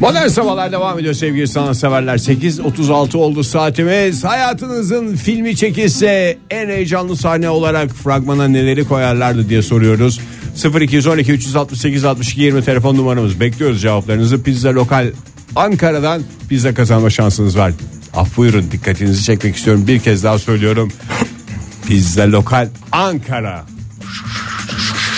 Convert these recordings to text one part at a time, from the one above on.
Modern Sabahlar devam ediyor sevgili sanatseverler. 8.36 oldu saatimiz. Hayatınızın filmi çekilse en heyecanlı sahne olarak fragmana neleri koyarlardı diye soruyoruz. 0212 368 62 20 telefon numaramız. Bekliyoruz cevaplarınızı. Pizza Lokal Ankara'dan pizza kazanma şansınız var. Af buyurun dikkatinizi çekmek istiyorum. Bir kez daha söylüyorum. Pizza Lokal Ankara.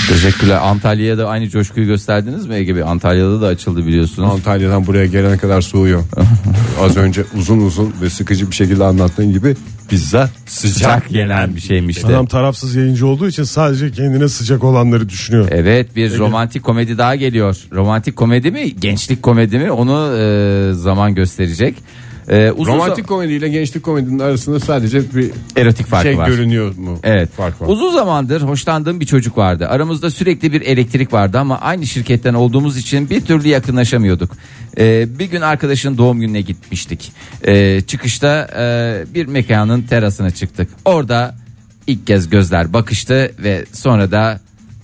Teşekkürler. Antalya'ya da aynı coşkuyu gösterdiniz mi Ege Bey? Antalya'da da açıldı biliyorsunuz. Antalya'dan buraya gelene kadar soğuyor. Az önce uzun uzun ve sıkıcı bir şekilde anlattığın gibi pizza sıcak, Sıcak yenen bir şeymiş de. Adam tarafsız yayıncı olduğu için sadece kendine sıcak olanları düşünüyor. Evet bir romantik komedi daha geliyor. Romantik komedi mi gençlik komedi mi onu e, zaman gösterecek. E, uzun Romantik komediyle gençlik komedinin arasında sadece bir erotik farkı şey var. görünüyor mu? Evet. Fark var. Uzun zamandır hoşlandığım bir çocuk vardı. Aramızda sürekli bir elektrik vardı ama aynı şirketten olduğumuz için bir türlü yakınlaşamıyorduk. Ee, bir gün arkadaşın doğum gününe gitmiştik. Ee, çıkışta e, bir mekanın terasına çıktık. Orada ilk kez gözler bakıştı ve sonra da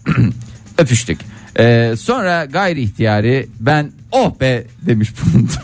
öpüştük. Ee, sonra gayri ihtiyari ben oh be demiş bulundum.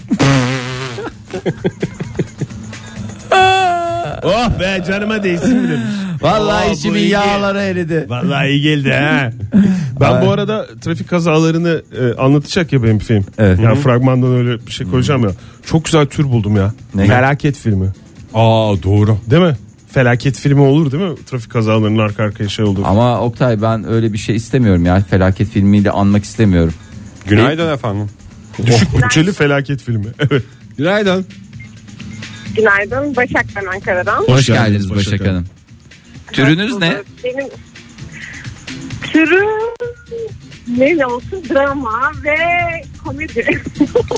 Oh be canıma değsin mi demiş. Vallahi bu içimin yağları eridi. Vallahi iyi geldi ha. Ben bu arada trafik kazalarını e, anlatacak ya benim film. Evet. Ya fragmandan öyle bir şey koyacağım ya. Çok güzel tür buldum ya. Ne? Felaket filmi. Aa doğru. Değil mi? Felaket filmi olur değil mi? Trafik kazalarının arka arkaya şey olur. Ama Oktay ben öyle bir şey istemiyorum ya. Felaket filmiyle anmak istemiyorum. Günaydın efendim. Düşük bütçeli felaket filmi. Evet. Günaydın. Günaydın. Başak ben Ankara'dan. Hoş, geldiniz geldiniz Başak Başak Hanım. Hanım. Türünüz ne? Benim türüm ne olsun drama ve komedi.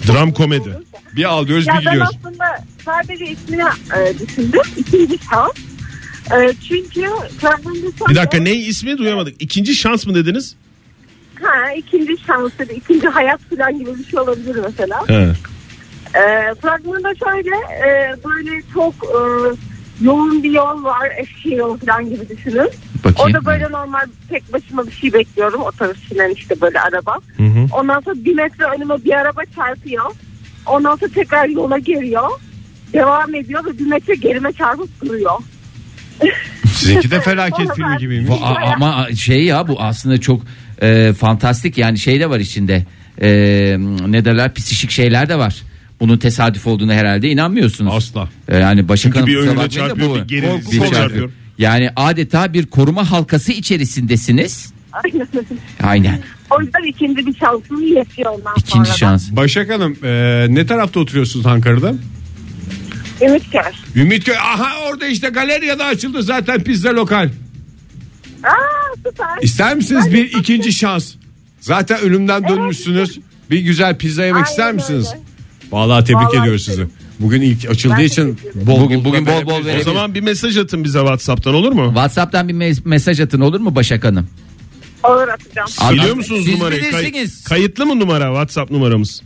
Dram komedi. Bir alıyoruz ya bir ben gidiyoruz. aslında sadece ismini e, düşündüm. İkinci şans. E, çünkü sonra... Bir dakika ne ismi duyamadık. İkinci şans mı dediniz? Ha, ikinci şans ya da ikinci hayat falan gibi bir şey olabilir mesela. He. E, fragmanda şöyle e, böyle çok e, yoğun bir yol var. Eski yol falan gibi düşünün. Bakayım. Orada böyle normal tek başıma bir şey bekliyorum. Otobüs falan işte böyle araba. Ondan sonra bir metre önüme bir araba çarpıyor. Ondan sonra tekrar yola giriyor. Devam ediyor ve bir metre gerime çarpıp duruyor. Sizinki de felaket filmi gibiymiş. Bu- a- ama şey ya bu aslında çok e, fantastik yani şey de var içinde. E, ne derler psişik şeyler de var. Bunun tesadüf olduğunu herhalde inanmıyorsunuz. Asla. E, yani Başak Çünkü Hanım bir önüne çarpıyor, bu- bir geri bir çarpıyor. çarpıyor. Yani adeta bir koruma halkası içerisindesiniz. Aynen. Aynen. o yüzden ikinci bir şansım yetiyor ondan İkinci sonra. da. şans. Başak Hanım e, ne tarafta oturuyorsunuz Ankara'da? Ümitkar. Ümitköy. Aha orada işte galeriyada açıldı zaten pizza lokal. Aa süper. İster misiniz Ben bir ikinci şans? Zaten ölümden dönmüşsünüz. Bir güzel pizza yemek Aynen ister misiniz? öyle. Vallahi tebrik Vallahi ediyoruz isterim. sizi. Bugün ilk açıldığı Ben için bol Bugün- bugün bol bol O verebiliriz. zaman bir mesaj atın bize Whatsapp'tan olur mu? WhatsApp'tan bir mes- mesaj atın olur mu Başak Hanım? Olur atacağım. Biliyor musunuz Siz numarayı? Kay- bilirsiniz. kayıtlı mı numara WhatsApp numaramız?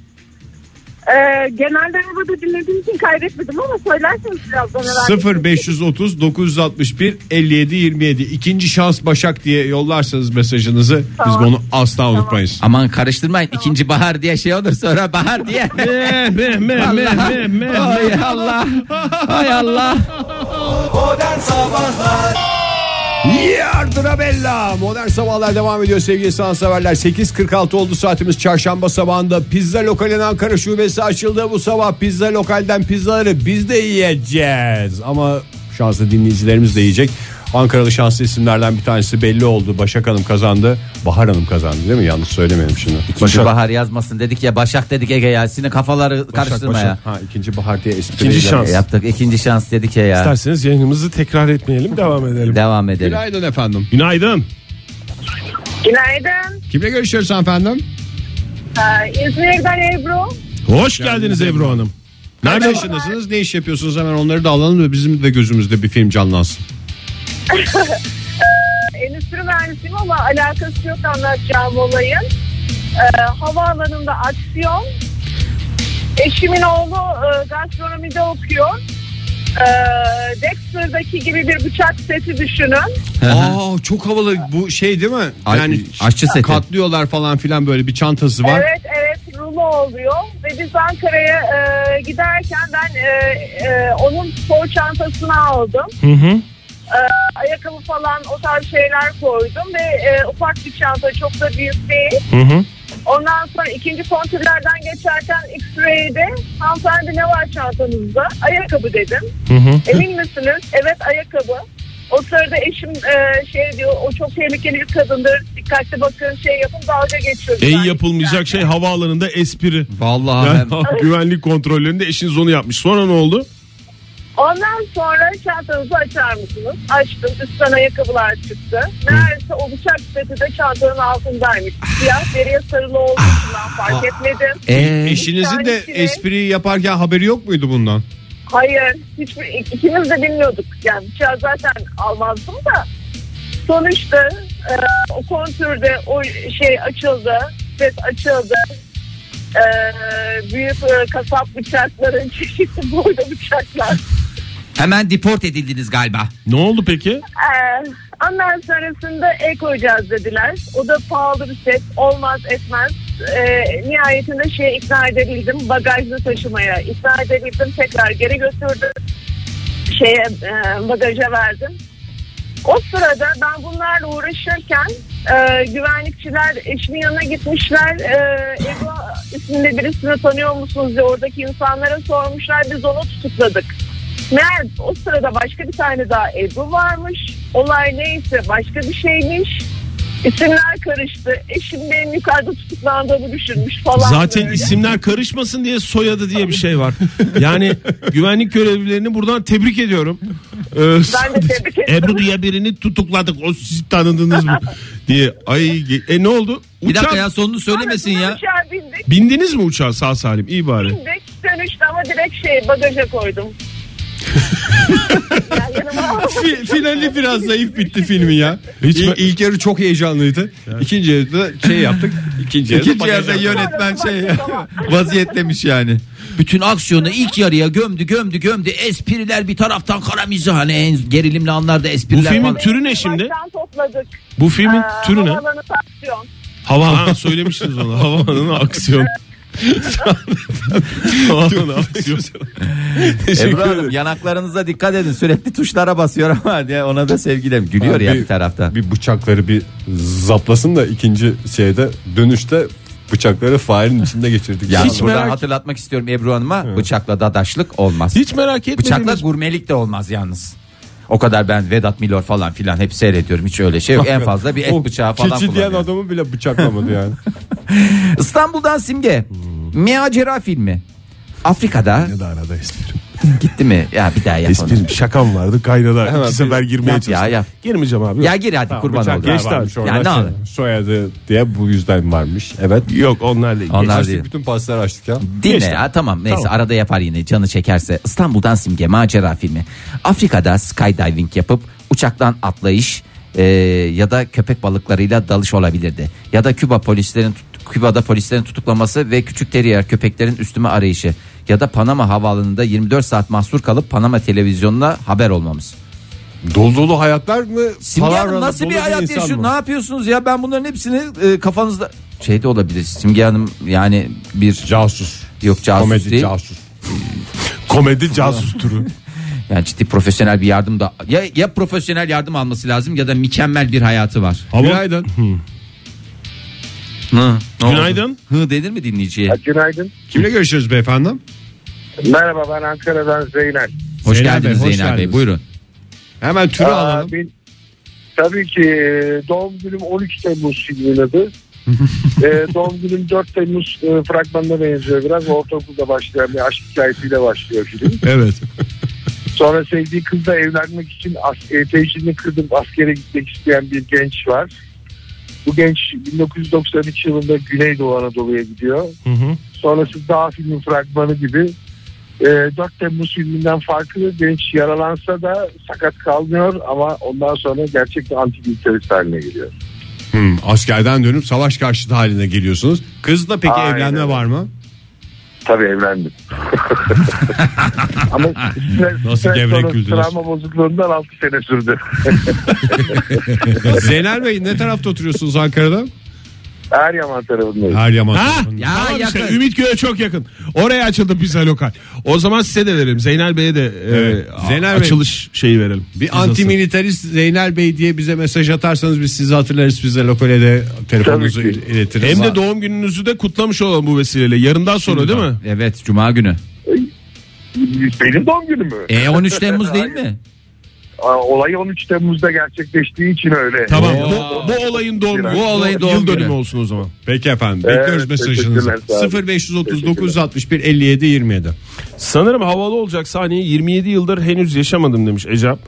Ee, genelde arabada dinlediğim için kaydetmedim ama söylerseniz birazdan herhalde. 0530 961 57 27 ikinci şans Başak diye yollarsanız mesajınızı biz Tamam. bunu asla unutmayız. Aman karıştırmayın. ikinci bahar diye şey olur sonra bahar diye. Meh meh meh meh meh meh. Ay Allah. Ay Allah. Modern Sabahlar Yardıra bella. Modern sabahlar devam ediyor sevgili sanatseverler. 8.46 oldu saatimiz çarşamba sabahında. Pizza Lokal'in Ankara şubesi açıldı. Bu sabah Pizza Lokal'den pizzaları biz de yiyeceğiz. Ama şanslı dinleyicilerimiz de yiyecek. Ankaralı şanslı isimlerden bir tanesi belli oldu. Başak Hanım kazandı. Bahar Hanım kazandı değil mi? Yanlış söylemeyelim şimdi. İkinci bahar yazmasın dedik ya Başak dedik Ege ya. Sizin kafaları karıştırma ya. Ha, ikinci bahar diye espri. İkinci şans. Yaptık ikinci şans dedik ya ya. İsterseniz yayınımızı tekrar etmeyelim devam edelim. Devam edelim. Günaydın efendim. Günaydın. Günaydın. Kimle görüşüyoruz efendim? Ee, İzmir'den Ebru. Hoş geldiniz Ebru Hanım. Nerede yaşındasınız? Ne iş yapıyorsunuz? Hemen onları da alalım da bizim de gözümüzde bir film canlansın. Endüstri mühendisiyim ama alakası yok anlatacağım olayın. Ee, havaalanında aksiyon. Eşimin oğlu e, gastronomide okuyor. Ee, Dexter'daki gibi bir bıçak seti düşünün. Aa çok havalı bu şey değil mi? Ay- Yani aşçı seti. katlıyorlar falan filan böyle bir çantası var. Evet evet doğumlu oluyor ve biz Ankara'ya e, giderken ben e, e, onun spor çantasını aldım. Hı hı. E, ayakkabı falan o tarz şeyler koydum ve e, ufak bir çanta çok da büyük değil. Hı hı. Ondan sonra ikinci kontrollerden geçerken X-ray'de hanımefendi ne var çantanızda? Ayakkabı dedim. Hı hı. Emin misiniz? Evet ayakkabı. O sırada eşim e, şey diyor o çok tehlikeli bir kadındır. Dikkatli bakın şey yapın dalga geçiyor. En yapılmayacak şey havaalanında espri. Vallahi Yani güvenlik kontrollerinde eşiniz onu yapmış. Sonra ne oldu? Ondan sonra çantanızı açar mısınız? Açtım. Üstten ayakkabılar çıktı. Meğerse o bıçak seti de çantanın altındaymış. Siyah deriye sarılı olduğu için ben fark etmedim. Ee, Eşinizin de tanesi- espriyi yaparken haberi yok muydu bundan? Hayır. Hiçbir, ikimiz de bilmiyorduk. Yani bıçağı zaten almazdım da. Sonuçta e, o kontürde o şey açıldı. Set açıldı. E, büyük e, kasap bıçakların çeşitli boyda bıçaklar. Hemen deport edildiniz galiba. Ne oldu peki? Ee, ondan sonrasında el koyacağız dediler. O da pahalı bir set. Olmaz etmez. Ee, nihayetinde şey ikna edebildim. Bagajlı taşımaya ikna edebildim. Tekrar geri götürdüm. Şeye e, bagaja verdim. O sırada ben bunlarla uğraşırken e, güvenlikçiler eşimin yanına gitmişler. E, Ebru isimli birisini tanıyor musunuz diye oradaki insanlara sormuşlar. Biz onu tutukladık. Meğer o sırada başka bir tane daha Ebru varmış. Olay neyse başka bir şeymiş. İsimler karıştı. Eşim benim yukarıda tutuklandığımı düşünmüş falan. Zaten böyle. isimler karışmasın diye soyadı diye bir şey var. Yani güvenlik görevlilerini buradan tebrik ediyorum. Ee, Ben de tebrik ederim. Ebru diye birini tutukladık. O sizi tanıdınız mı? diye. Ay e ne oldu? Bir dakika Uçak- ya sonunu söylemesin Sonra ya. Uçağa bindik. Bindiniz mi uçağa sağ salim? İyi bari. Bindik. Dönüşte ama direkt şey bagaja koydum. Fi- finali biraz zayıf bitti filmin ya. Hiç İl- ilk yarı çok heyecanlıydı. İkinci yarıda şey yaptık. İkinci yarıda İkinci yarıda yönetmen şey vaziyetlemiş yani. Bütün aksiyonu ilk yarıya gömdü gömdü gömdü. Espriler bir taraftan kara mizah hani en gerilimli anlarda Bu espriler filmin falan. türü ne şimdi? Baştan topladık. Bu filmin Ee, türü ne? Havaalanı taksiyon. Hava ha, söylemiştiniz onu. Havaalanı aksiyon. Ebru Hanım yanaklarınıza dikkat edin sürekli tuşlara basıyor ama diye ona da sevgilim gülüyor ya bir tarafta. Bir bıçakları bir zaplasın da ikinci şeyde dönüşte bıçakları farenin içinde geçirdik. Ya Hiç buradan merak- hatırlatmak istiyorum Ebru Hanım'a bıçakla dadaşlık olmaz. Hiç merak Bıçakla etmediğiniz gurmelik de olmaz yalnız. O kadar ben Vedat Milor falan filan hep seyrediyorum. Hiç öyle şey yok. En fazla bir et bıçağı falan Keçi diyen kullanıyor. adamı bile bıçaklamadı yani. İstanbul'dan Simge. Macera filmi. Afrika'da Ne de arada esprim. Gitti mi? Ya bir daha yapalım. Esprim şakam vardı kaynadı. Hemen İki sefer bir- girmeye yap çalıştım. ya, yap. Girmeyeceğim abi. Ya gir hadi kurban Bıçak olayım. geçti abi. Ya ne olur. Soyadı diye bu yüzden varmış. Evet. Yok onlar değil. Onlar Açtık değil. bütün pasları açtık ya. Dinle Geçti. ya tamam neyse Tamam. arada yapar yine canı çekerse. İstanbul'dan Simge macera filmi. Afrika'da skydiving yapıp uçaktan atlayış e, ya da köpek balıklarıyla dalış olabilirdi. Ya da Küba polislerin tut- Küba'da polislerin tutuklaması ve küçük terrier köpeklerin üstüme arayışı. Ya da Panama havaalanında 24 saat mahsur kalıp Panama televizyonuna haber olmamız. Dolu dolu hayatlar mı? Simge Hanım nasıl bir hayat yaşıyor? Ne yapıyorsunuz ya? Ben bunların hepsini e, kafanızda şey de olabilir. Simge Hanım yani bir Casus. yok casus Komedi değil. casus. Komedi casus turu. Yani ciddi profesyonel bir yardım da ya ya profesyonel yardım alması lazım ya da mükemmel bir hayatı var. Günaydın. Hı, ne oldu? Günaydın. Hı denir mi dinleyiciye? Günaydın. Kimle görüşüyoruz beyefendi? Merhaba ben Ankara'dan Zeynel. Hoş Zeynel geldiniz Bey, hoş Zeynel Bey. geldiniz. Buyurun. Hemen türü Aa, alalım. ben- tabii ki e, doğum günüm 13 Temmuz filmin adı. e, doğum günüm 4 Temmuz e, fragmanına benziyor biraz. Ortaokulda başlayan bir aşk hikayesiyle başlıyor film. Evet. Sonra sevdiği kızla evlenmek için as- e, teşhini kırdım askere gitmek isteyen bir genç var. Bu genç 1993 yılında Güneydoğu Anadolu'ya gidiyor. Hı hı. Sonrası daha filmin fragmanı gibi. E, 4 Temmuz filminden farklı genç yaralansa da sakat kalmıyor ama ondan sonra gerçekten anti-militarist haline geliyor. Hmm, askerden dönüp savaş karşıtı haline geliyorsunuz. Kızla peki Aynen evlenme var mı? Tabii evlendim. ama stres, Nasıl stres gevrek sonrası güldünüz? Travma bozukluğundan 6 sene sürdü. Zeynel Bey ne tarafta oturuyorsunuz Ankara'da? Eryaman tarafındayız. Her yaman. Ha? tarafında. Ya, tamam işte yakın. Ümitköy'e çok yakın. Oraya açıldı pizza lokal. O zaman size de verelim. Zeynel Bey'e de e, Evet. a- Zeynel Bey. açılış şeyi verelim. Bir antimilitarist Zeynel Bey diye bize mesaj atarsanız biz sizi hatırlarız. Bize lokale de telefonunuzu iletiriz. Hem de doğum gününüzü de kutlamış olalım bu vesileyle. Yarından sonra değil mi? Evet cuma günü. Benim doğum günüm mü? E 13 Temmuz değil mi? Olay 13 Temmuz'da gerçekleştiği için öyle. Tamam. Bu, bu olayın doğum. Bu olayın doğum Yıl dönümü olsun o zaman. Peki efendim. Evet, Bekliyoruz mesajınızı. teşekkürler, sağ olun. 0530 961 57 27. Sanırım havalı olacak sahneyi 27 yıldır henüz yaşamadım demiş Ecem.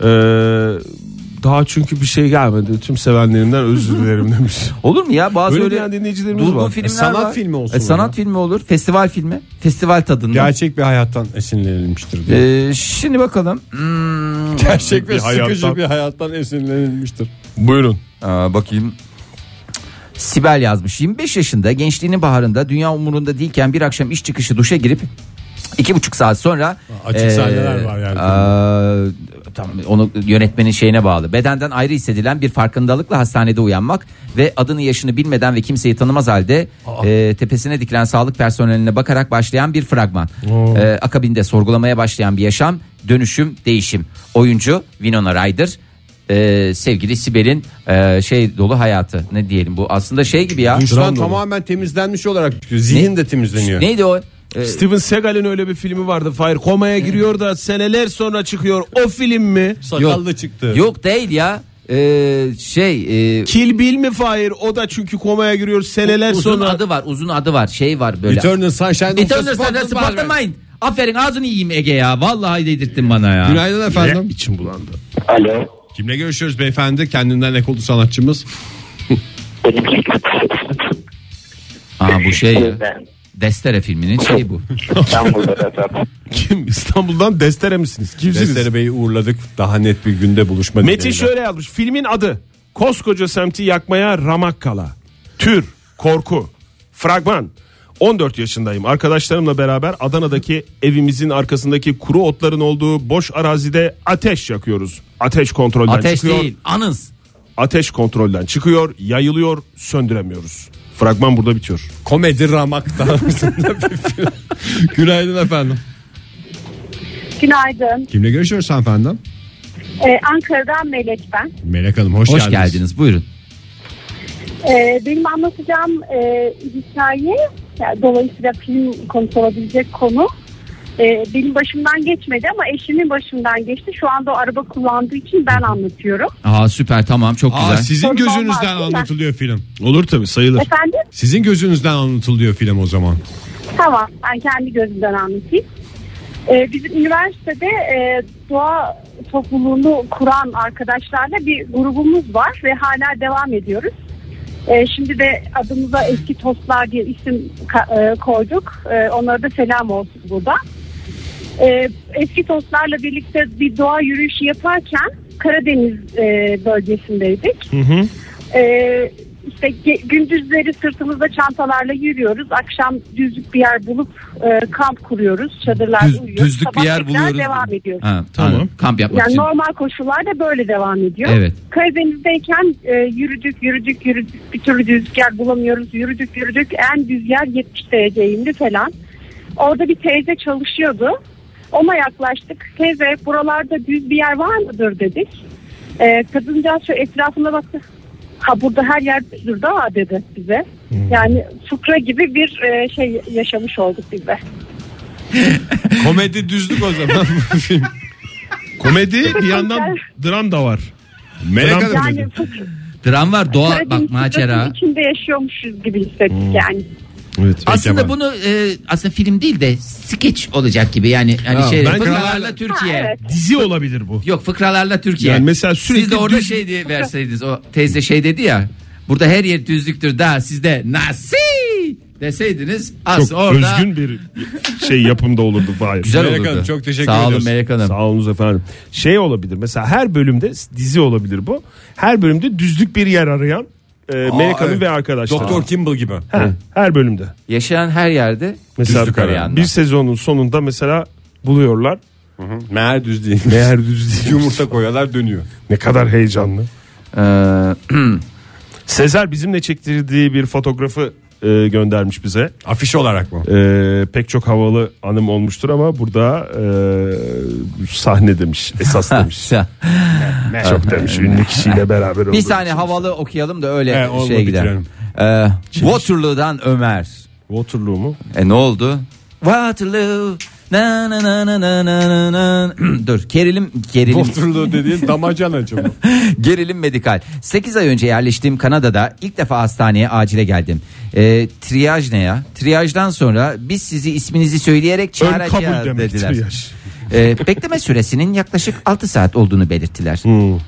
Ee, daha çünkü bir şey gelmedi. Tüm sevenlerimden özür dilerim demiş. Olur mu ya? Bazı Öyle öyle, diyen dinleyicilerimiz durgun var. filmler sanat var. filmi olsun E, sanat ya. filmi olur. Festival filmi. Festival tadında. Gerçek bir hayattan esinlenilmiştir. diye. Ee, şimdi bakalım. Hmm, Gerçek ve bir sıkıcı hayattan. bir hayattan esinlenilmiştir. Buyurun. Aa, bakayım. Sibel yazmış. 25 yaşında gençliğinin baharında dünya umurunda değilken bir akşam iş çıkışı duşa girip iki buçuk saat sonra Açık sahneler var yani. aa, tamam, onu yönetmenin şeyine bağlı. Bedenden ayrı hissedilen bir farkındalıkla hastanede uyanmak ve adını yaşını bilmeden ve kimseyi tanımaz halde e, tepesine dikilen sağlık personeline bakarak başlayan bir fragman. E, akabinde sorgulamaya başlayan bir yaşam, dönüşüm, değişim. Oyuncu Winona Ryder. e, sevgili Sibel'in e, şey dolu hayatı ne diyelim bu aslında şey gibi ya Duştan tamamen temizlenmiş olarak çıkıyor. Zihin Ne? de temizleniyor. neydi o E, Steven Seagal'in öyle bir filmi vardı. Fire komaya giriyor da seneler sonra çıkıyor. O film mi? Sakallı çıktı. yok değil ya E, şey e, Kill Bill mi Fire? O da çünkü komaya giriyor seneler uzun sonra. adı var uzun adı var şey var böyle Eternal Sunshine of the Eternal Sunshine. Spotless Mind. Aferin ağzını yiyeyim Ege ya. Vallahi dedirttin bana ya. Günaydın efendim. İçim bulandı. Alo. Kimle görüşüyoruz beyefendi? Kendinden ekolu sanatçımız. Aa bu şey ya. Destere filminin şeyi bu. Kim? İstanbul'dan Destere misiniz? Kimsiniz? Destere Bey'i uğurladık. Daha net bir günde buluşma Metin dileğiyle. şöyle yazmış. Filmin adı Koskoca semti yakmaya ramak kala. Tür, korku, fragman. 14 yaşındayım. Arkadaşlarımla beraber Adana'daki evimizin arkasındaki kuru otların olduğu boş arazide ateş yakıyoruz. Ateş kontrolden Ateş çıkıyor. değil anız. Ateş kontrolden çıkıyor, yayılıyor, söndüremiyoruz. Fragman burada bitiyor. Komedi ramak tarzında bir film. Günaydın efendim. Günaydın. Kimle görüşüyoruz hanımefendi? Ee, Ankara'dan Melek ben. Melek Hanım hoş, Hoş geldiniz. geldiniz buyurun. Ee, benim anlatacağım e, hikaye yani dolayısıyla film konusu olabilecek konu e, benim başımdan geçmedi ama eşimin başından geçti. Şu anda o araba kullandığı için ben anlatıyorum. Aa süper tamam çok Aa, güzel. sizin Sorun gözünüzden olmaz, anlatılıyor film. Olur tabii sayılır. Efendim? Sizin gözünüzden anlatılıyor film o zaman. Tamam ben kendi gözümden anlatayım. Ee, bizim üniversitede e, doğa topluluğunu kuran arkadaşlarla bir grubumuz var ve hala devam ediyoruz. Ee, şimdi de adımıza eski tostlar diye isim e, koyduk. Ee, onlara da selam olsun burada. Ee, eski tostlarla birlikte bir doğa yürüyüşü yaparken Karadeniz e, bölgesindeydik. Hı hı. Ee, işte gündüzleri sırtımızda çantalarla yürüyoruz. Akşam düzlük bir yer bulup e, kamp kuruyoruz. Çadırlarda Düz- uyuyoruz. düzlük Sabah bir yer tekrar buluyoruz. devam ediyoruz. Ha, Tamam. tamam. Kamp yapmak Yani için. normal koşullarda böyle devam ediyor. Evet. Karadeniz'deyken e, yürüdük yürüdük yürüdük bir türlü düz yer bulamıyoruz. Yürüdük yürüdük en düz yer 70 derece indi falan. Orada bir teyze çalışıyordu. Ona yaklaştık. Teyze buralarda düz bir yer var mıdır dedik. E, kadıncağız şu etrafına baktı. Ha burada her yer düzdür daha dedi bize. Yani fıkra gibi bir e, şey yaşamış olduk biz de. Komedi düzlük o zaman bu film. Komedi bir yandan dram da var. Melek Dram- Hanım. Yani fıkra, Dram var doğa bak Karadeniz macera. fıkrasının içinde yaşıyormuşuz gibi hissettik yani. Evet. Aslında Peki bunu e, aslında film değil de skeç olacak gibi yani hani Ha, şey ben- fıkralarla Türkiye. Ha, evet. Dizi olabilir bu. Yok fıkralarla Türkiye. Yani mesela sürekli Siz de orada düz- şey diye verseydiniz o teyze şey dedi ya. Burada her yer düzlüktür da sizde nasi deseydiniz Çok aslında orada özgün bir şey yapımda olurdu Fahir. güzel Melek olurdu. Hanım, çok teşekkür Sağ olun. Melek Hanım. Sağ olunuz efendim. Şey olabilir mesela her bölümde dizi olabilir bu. Her bölümde düzlük bir yer arayan e, Melek Hanım evet. ve arkadaşlar. Doktor Kimball gibi. Ha, her bölümde. Yaşayan her yerde Mesela düzlük arayanlar. bir sezonun sonunda mesela buluyorlar. Meğer düz değil. Meğer düz değil. Yumurta koyalar dönüyor. Ne kadar heyecanlı. Ee, Sezer bizimle çektirdiği bir fotoğrafı e, göndermiş bize. Afiş olarak mı? E, pek çok havalı anım olmuştur ama burada e, sahne demiş esas demiş. çok demiş ünlü kişiyle beraber bir saniye için. havalı okuyalım da öyle Evet, onunla şey gidelim. bitirelim. Ee, Waterloo'dan Ömer. Waterloo mu? E ne oldu? Waterloo. Na na na na na na na. Dur gerilim gerilim Waterloo dediğin damacanacı mı? gerilim medikal. 8 ay önce yerleştiğim Kanada'da ilk defa hastaneye acile geldim. E, triyaj ne ya? Triyajdan sonra biz sizi isminizi söyleyerek çağıracağız dediler. triyaj. E, bekleme süresinin yaklaşık 6 saat olduğunu belirttiler. Hmm.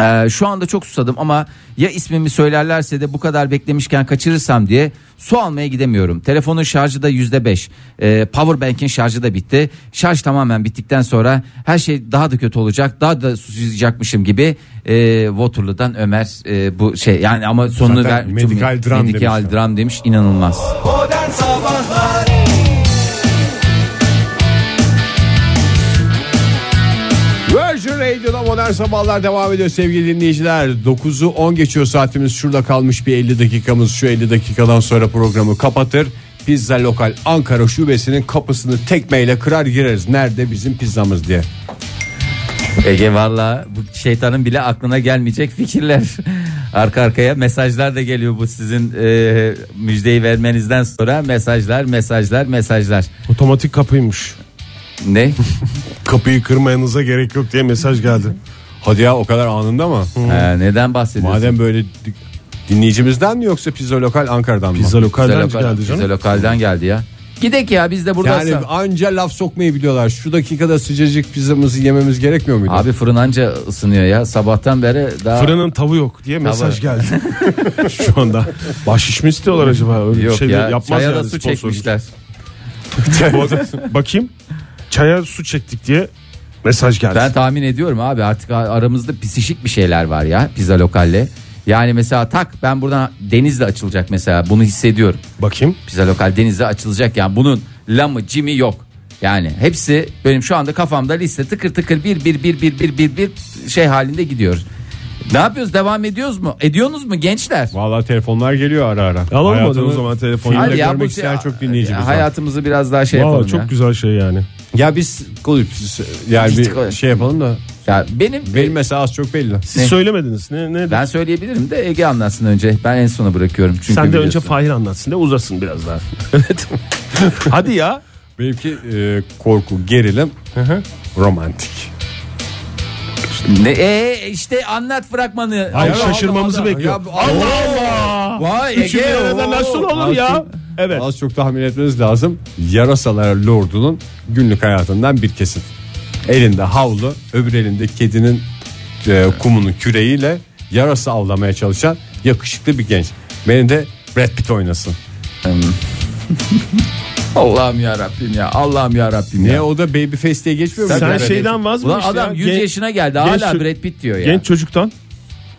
Ee, şu anda çok susadım ama ya ismimi söylerlerse de bu kadar beklemişken kaçırırsam diye su almaya gidemiyorum. Telefonun şarjı da yüzde beş. Ee, Powerbank'in şarjı da bitti. Şarj tamamen bittikten sonra her şey daha da kötü olacak. Daha da susayacakmışım gibi. Ee, Waterloo'dan Ömer e, bu şey yani ama sonunu Zaten ver. medikal dram medikal demişler. dram demiş inanılmaz. Modern Sabahlar Radio'da modern sabahlar devam ediyor sevgili dinleyiciler. 9'u 10 geçiyor saatimiz. Şurada kalmış bir 50 dakikamız. Şu 50 dakikadan sonra programı kapatır. Pizza Lokal Ankara şubesinin kapısını tekmeyle kırar gireriz. Nerede bizim pizzamız diye. Ege valla bu şeytanın bile aklına gelmeyecek fikirler. Arka arkaya mesajlar da geliyor bu sizin e, müjdeyi vermenizden sonra mesajlar mesajlar mesajlar. Otomatik kapıymış. Ne? Kapıyı kırmayanıza gerek yok diye mesaj geldi. Hadi ya o kadar anında mı? Ha, neden bahsediyorsun? Madem böyle di- dinleyicimizden mi yoksa Pizza Lokal Ankara'dan mı? Pizza Pizza lokalden lokal- geldi Pizza canım. lokalden geldi ya. Gidek ya biz de burada. Yani anca laf sokmayı biliyorlar. Şu dakikada sıcacık pizzamızı yememiz gerekmiyor muydu? Abi fırın anca ısınıyor ya. Sabahtan beri daha Fırının tavu yok diye mesaj geldi. Şu anda. Bahşiş mi istiyorlar acaba? Öyle yok bir şey de ya. yapmaz Çaya da yani su çekmişler. Bak- Bakayım. Çaya su çektik diye mesaj geldi. Ben tahmin ediyorum abi artık aramızda pisişik bir şeyler var ya pizza lokalle. Yani mesela tak ben buradan denizle açılacak mesela bunu hissediyorum. Bakayım. Pizza lokal denizde açılacak yani bunun lamı cimi yok. Yani hepsi benim şu anda kafamda liste tıkır tıkır bir bir bir bir bir bir bir şey halinde gidiyor. Ne yapıyoruz devam ediyoruz mu? Ediyorsunuz mu gençler? Vallahi telefonlar geliyor ara ara. Alalım mı o zaman telefonu? Hadi ya, görmek bu- isteyen çok dinleyicimiz var. Hayatımızı biraz daha şey Valla yapalım çok ya. güzel şey yani. Ya biz kulüp yani Biz- bir şey yapalım da Ya benim benim mesela az çok belli. Siz Ne? söylemediniz. Ne, ne ben söyleyebilirim de Ege anlatsın önce. Ben en sona bırakıyorum. Çünkü Sen de önce biliyorsun. Fahir anlatsın de uzasın biraz daha. evet. Hadi ya. Benimki e, korku, gerilim, romantik. Ne e, işte anlat fragmanı. Ay Allah şaşırmamızı Allah. bekliyor. Ya Allah Allah. Vay Üçü bir Ege. arada oo. nasıl olur ya? Evet. Az çok tahmin etmeniz lazım. Yarasalar Lord'unun günlük hayatından bir kesit. Elinde havlu, öbür elinde kedinin e, kumunun küreğiyle yarasa avlamaya çalışan yakışıklı bir genç. Beni de Brad Pitt oynasın. Allah'ım ya Rabbim ya. Allah'ım ya Rabbim ya. o da Babyface diye geçmiyor mu? Sen şeyden vaz mı Ulan adam ya? 100 Gen- yaşına geldi genç hala ço- Brad Pitt diyor ya. Genç çocuktan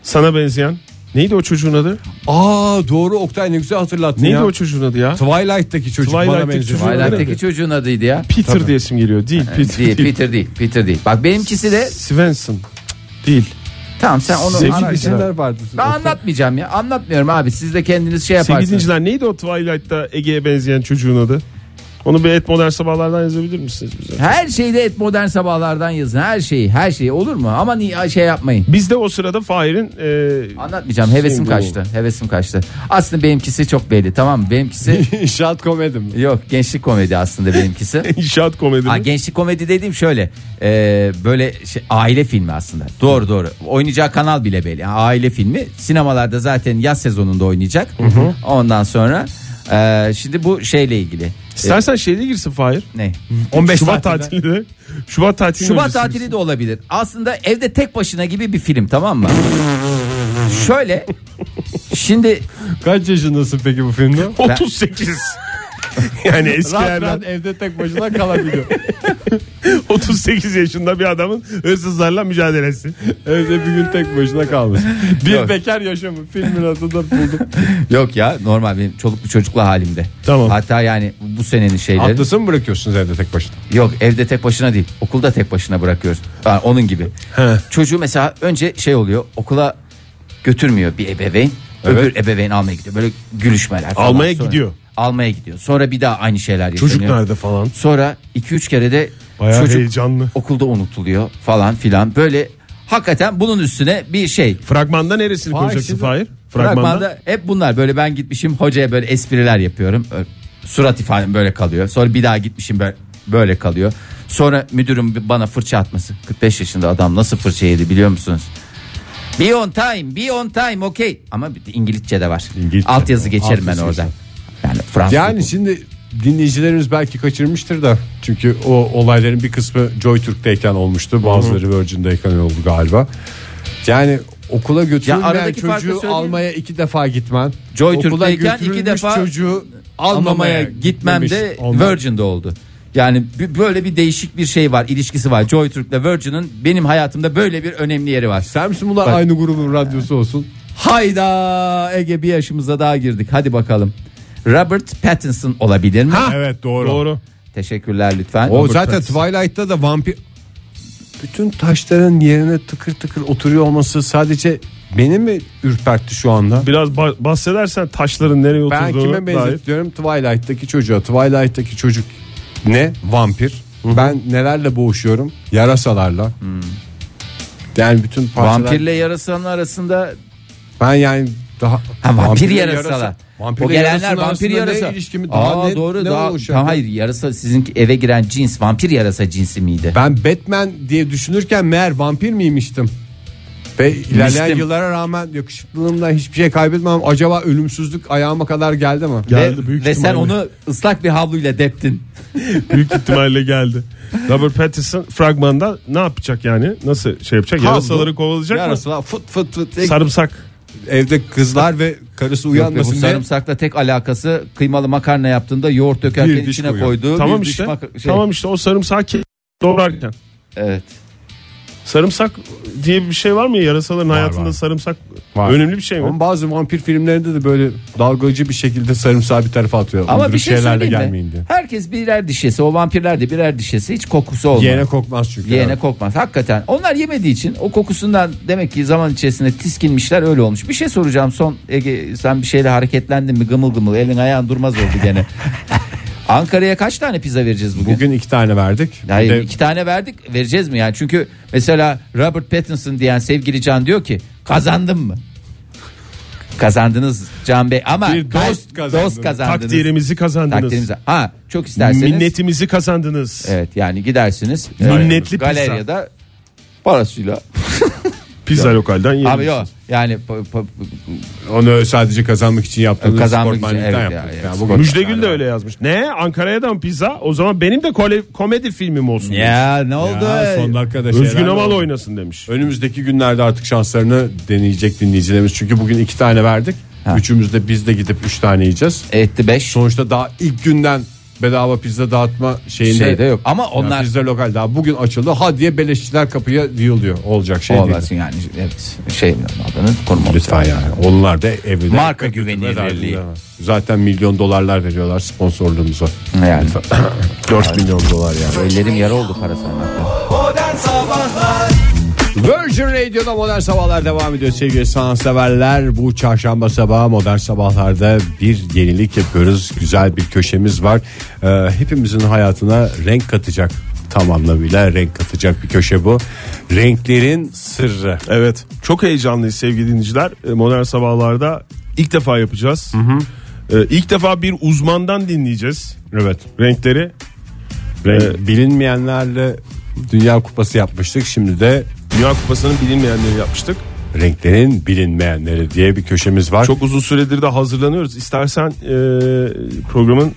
sana benzeyen. Neydi o çocuğun adı? Aa doğru Oktay ne güzel hatırlattın Neydi ya. o çocuğun adı ya? Twilight'taki çocuk bana Twilight'taki benziyor. Twilight'teki çocuğun adıydı ya. Peter diye isim geliyor. Değil. Peter değil, değil. Peter değil. Peter değil. Bak benimkisi de Svensson. Değil. tamam sen onu Sevgili araştır. dinleyiciler. vardı. Ben anlatmayacağım ya. Anlatmıyorum abi. Siz de kendiniz şey Sevgili yaparsınız. dinleyiciler neydi o Twilight'ta Ege'ye benzeyen çocuğun adı? Onu bir et modern sabahlardan yazabilir misiniz bize? Her şeyde et modern sabahlardan yazın. Her şeyi, her şeyi olur mu? Ama niye şey yapmayın. Biz de o sırada Fahir'in e, Anlatmayacağım. Hevesim Şimdi kaçtı. Hevesim kaçtı. Aslında benimkisi çok belli. Tamam mı? Benimkisi İnşaat komedi mi? yok gençlik komedi aslında benimkisi. inşaat komedi. Ha, gençlik komedi dediğim şöyle e, böyle şey, aile filmi aslında doğru doğru oynayacağı kanal bile belli Yani aile filmi sinemalarda zaten yaz sezonunda oynayacak ondan sonra e, şimdi bu şeyle ilgili İstersen şeyde girsin Fahir. ne 15 Şubat tatili de. Şubat tatili. Şubat tatili de olabilir aslında evde tek başına gibi bir film tamam mı şöyle şimdi Kaç yaşındasın peki bu filmde? 38. yani rahat eskilerden rahat evde tek başına kalabiliyor. 38 yaşında bir adamın hırsızlarla mücadelesi. Evde bir gün tek başına kalmış. Bir Yok. bekar yaşamı filmin adını da buldum. yok ya normal benim çoluklu çocuklu halimde Tamam. hatta yani bu senenin şeyleri Atlas'ı mı bırakıyorsunuz evde tek başına? Yok evde tek başına değil. Okulda tek başına bırakıyoruz. Yani onun gibi. He. Çocuğu mesela önce şey oluyor. Okula götürmüyor bir ebeveyn. Öbür ebeveyn almaya gidiyor. Böyle gülüşmeler falan. Almaya Sonra- gidiyor. Almaya gidiyor. Sonra bir daha aynı şeyler yaşanıyor. Çocuk nerede falan. Sonra 2-3 kere de Bayağı çocuk heyecanlı. okulda unutuluyor falan filan. Böyle hakikaten bunun üstüne bir şey. Fragmanda neresini Fahir, koyacaksın şimdi- Fahir? Fragmanda. Fragmanda hep bunlar böyle ben gitmişim hocaya böyle espriler yapıyorum. Ö- Surat ifadem böyle kalıyor. Sonra bir daha gitmişim böyle, böyle kalıyor. Sonra müdürüm bana fırça atması. 45 yaşında adam nasıl fırça yedi biliyor musunuz? Be on time, be on time, okay. Ama bir de İngilizce de var. İngilizce. Altyazı geçerim ben Altyazı oradan. Yani Fransız. Yani şimdi dinleyicilerimiz belki kaçırmıştır da çünkü o olayların bir kısmı Joy Türk'teyken olmuştu. Bazıları Virgin'deyken oldu galiba. Yani okula götürülmeyen aradaki farkı çocuğu söyleyeyim. almaya iki defa gitmen. Joy okula Türk'teyken iki götürülmüş defa çocuğu almamaya gitmem de gitmemiş olman. Virgin'de oldu. Yani b- böyle bir değişik bir şey var, ilişkisi var. Joy Türk'le Virgin'in benim hayatımda böyle bir önemli yeri var. Sen misin bunlar Bak. aynı grubun radyosu olsun? Hayda Ege bir yaşımıza daha girdik. Hadi bakalım. Robert Pattinson olabilir mi? Evet doğru. Doğru. Teşekkürler lütfen. O Robert zaten Pattinson. Twilight'ta da vampir bütün taşların yerine tıkır tıkır oturuyor olması sadece beni mi ürpertti şu anda? Biraz ba- bahsedersen taşların nereye Ben oturduğunu kime dair. benzetiyorum? Twilight'taki çocuğa. Twilight'taki çocuk ne? Vampir. Ben nelerle boğuşuyorum? Yarasalarla. Yani bütün parçalar. Vampirle yarasanın arasında Ben yani daha ha, vampir vampirle yarasalar. yarasa- vampirle o gelenler vampir yarasa. Ne daha Aa, ne, doğru ne daha, daha hayır yarasa sizin eve giren cins vampir yarasa cinsi miydi? Ben Batman diye düşünürken meğer vampir miymiştim? Ve ilerleyen Miştim. yıllara rağmen yakışıklılığımdan hiçbir şey kaybetmem. Acaba ölümsüzlük ayağıma kadar geldi mi? Geldi ve, büyük ve sen onu ıslak bir havluyla deptin. Büyük ihtimalle geldi. Robert Pattinson fragmanda ne yapacak yani? Nasıl şey yapacak? Yarasaları kovalayacak mı? Yarasalar fıt fıt fıt. Sarımsak. Evde kızlar ve karısı Yok be, bu uyanmasın diye. sarımsakla tek alakası kıymalı makarna yaptığında yoğurt dökerken Bir içine koyuyor. koyduğu Tamam bir diş işte. maka- şey. Tamam işte o sarımsağı ke- doğrarken. Evet. Sarımsak diye bir şey var mı ya? Yarasaların hayatında var. sarımsak Var. önemli bir şey mi? Ama bazı vampir filmlerinde de böyle dalgacı bir şekilde sarımsağı bir tarafa atıyor. Ama Uyduruk bir şey şeylerle gelmeyin mi? diye. Herkes birer dişesi. O vampirler de birer dişesi. Hiç kokusu olmaz. Yeğene kokmaz çünkü. Yeğene Evet. kokmaz. Hakikaten. Onlar yemediği için o kokusundan demek ki zaman içerisinde tiskinmişler öyle olmuş. Bir şey soracağım son Ege sen bir şeyle hareketlendin mi gımıl gımıl elin ayağın durmaz oldu gene. Ankara'ya kaç tane pizza vereceğiz bugün? Bugün iki tane verdik. Hayır de iki tane verdik vereceğiz mi yani çünkü mesela Robert Pattinson diyen sevgili Can diyor ki kazandım mı? Kazandınız Can Bey ama Bir dost kazandınız. dost kazandınız. Takdirimizi kazandınız. Takdirimizi. Ha çok isterseniz. Minnetimizi kazandınız. Evet yani gidersiniz. Minnetli pizza. Galeryada parasıyla. Pizza lokalden yiyelim. Abi yok yani pa- pa- onu sadece kazanmak için yaptığımız Kazanmak için, evet yaptık. ya, Yani evet, bugün- Müjdegül de öyle yazmış. Ne? Ankara'ya da mı pizza? O zaman benim de kole- komedi filmim olsun. ya ne oldu? Ya, son dakikada demiş. Özgün Amal oldu. oynasın demiş. Önümüzdeki günlerde artık şanslarını deneyecek dinleyicilerimiz. Çünkü bugün iki tane verdik. Ha. Üçümüz de biz de gidip üç tane yiyeceğiz. Etti 5. Sonuçta daha ilk günden bedava pizza dağıtma şeyinde Şeyde yok. Ama Yani onlar pizza lokal daha bugün açıldı. Ha diye beleşçiler kapıya yığılıyor. Olacak şey değil. olmasın yani evet şey adını konumamız. Lütfen yani. Onlar da evde. Marka güvenilirliği. Zaten milyon dolarlar veriyorlar sponsorluğumuza. Yani 4 milyon dolar yani. ellerim yara oldu para saymakta. Virgin Radio'da Modern Sabahlar devam ediyor sevgili sanatseverler. Bu çarşamba sabahı Modern Sabahlar'da bir yenilik yapıyoruz. Güzel bir köşemiz var. Ee, hepimizin hayatına renk katacak tam anlamıyla renk katacak bir köşe bu. Renklerin sırrı. Evet. Çok heyecanlıyız sevgili dinleyiciler. Ee, Modern Sabahlar'da ilk defa yapacağız. Ee, ilk defa bir uzmandan dinleyeceğiz Evet. renkleri. Renk, Ee, bilinmeyenlerle Dünya Kupası yapmıştık. Şimdi de Dünya Kupası'nın bilinmeyenleri yapmıştık. renklerin bilinmeyenleri diye bir köşemiz var. Çok uzun süredir de hazırlanıyoruz. İstersen e, programın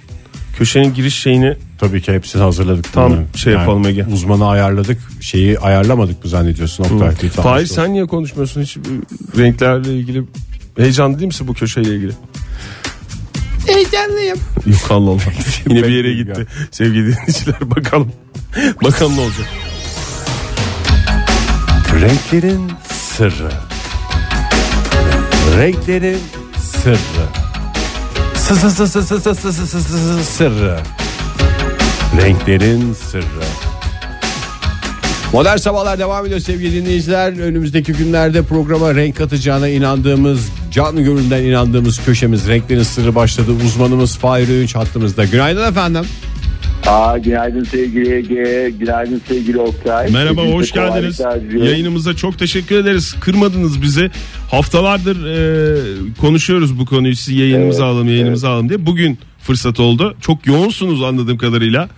köşenin giriş şeyini Tabii ki hepsini hazırladık. Tam Bunu. şey yapalım Ege. Uzmanı ayarladık. Şeyi ayarlamadık mı zannediyorsun? Oktay? Fahir şey sen niye konuşmuyorsun hiç e, renklerle ilgili heyecanlı değil misin bu köşeyle ilgili? Heyecanlıyım. Yok Allah Allah. Yine bir yere gitti. Sevgili dinleyiciler bakalım. bakalım ne olacak. Renklerin sırrı. Renklerin sırrı. Sı sı sı sı sı sı sı sı sı sı sırrı. Renklerin sırrı. Modern Sabahlar devam ediyor sevgili dinleyiciler. Önümüzdeki günlerde programa renk katacağına inandığımız canlı gönülden inandığımız köşemiz renklerin sırrı başladı. Uzmanımız Fahir Öğünç hattımızda. Günaydın efendim. Aa, günaydın sevgili Ege, günaydın sevgili Oktay. Merhaba Hepinize hoş geldiniz. Yayınımıza çok teşekkür ederiz. Kırmadınız bizi. Haftalardır e, konuşuyoruz bu konuyu. Siz yayınımızı Evet, alalım, yayınımızı alalım diye. Bugün fırsat oldu. Çok yoğunsunuz anladığım kadarıyla.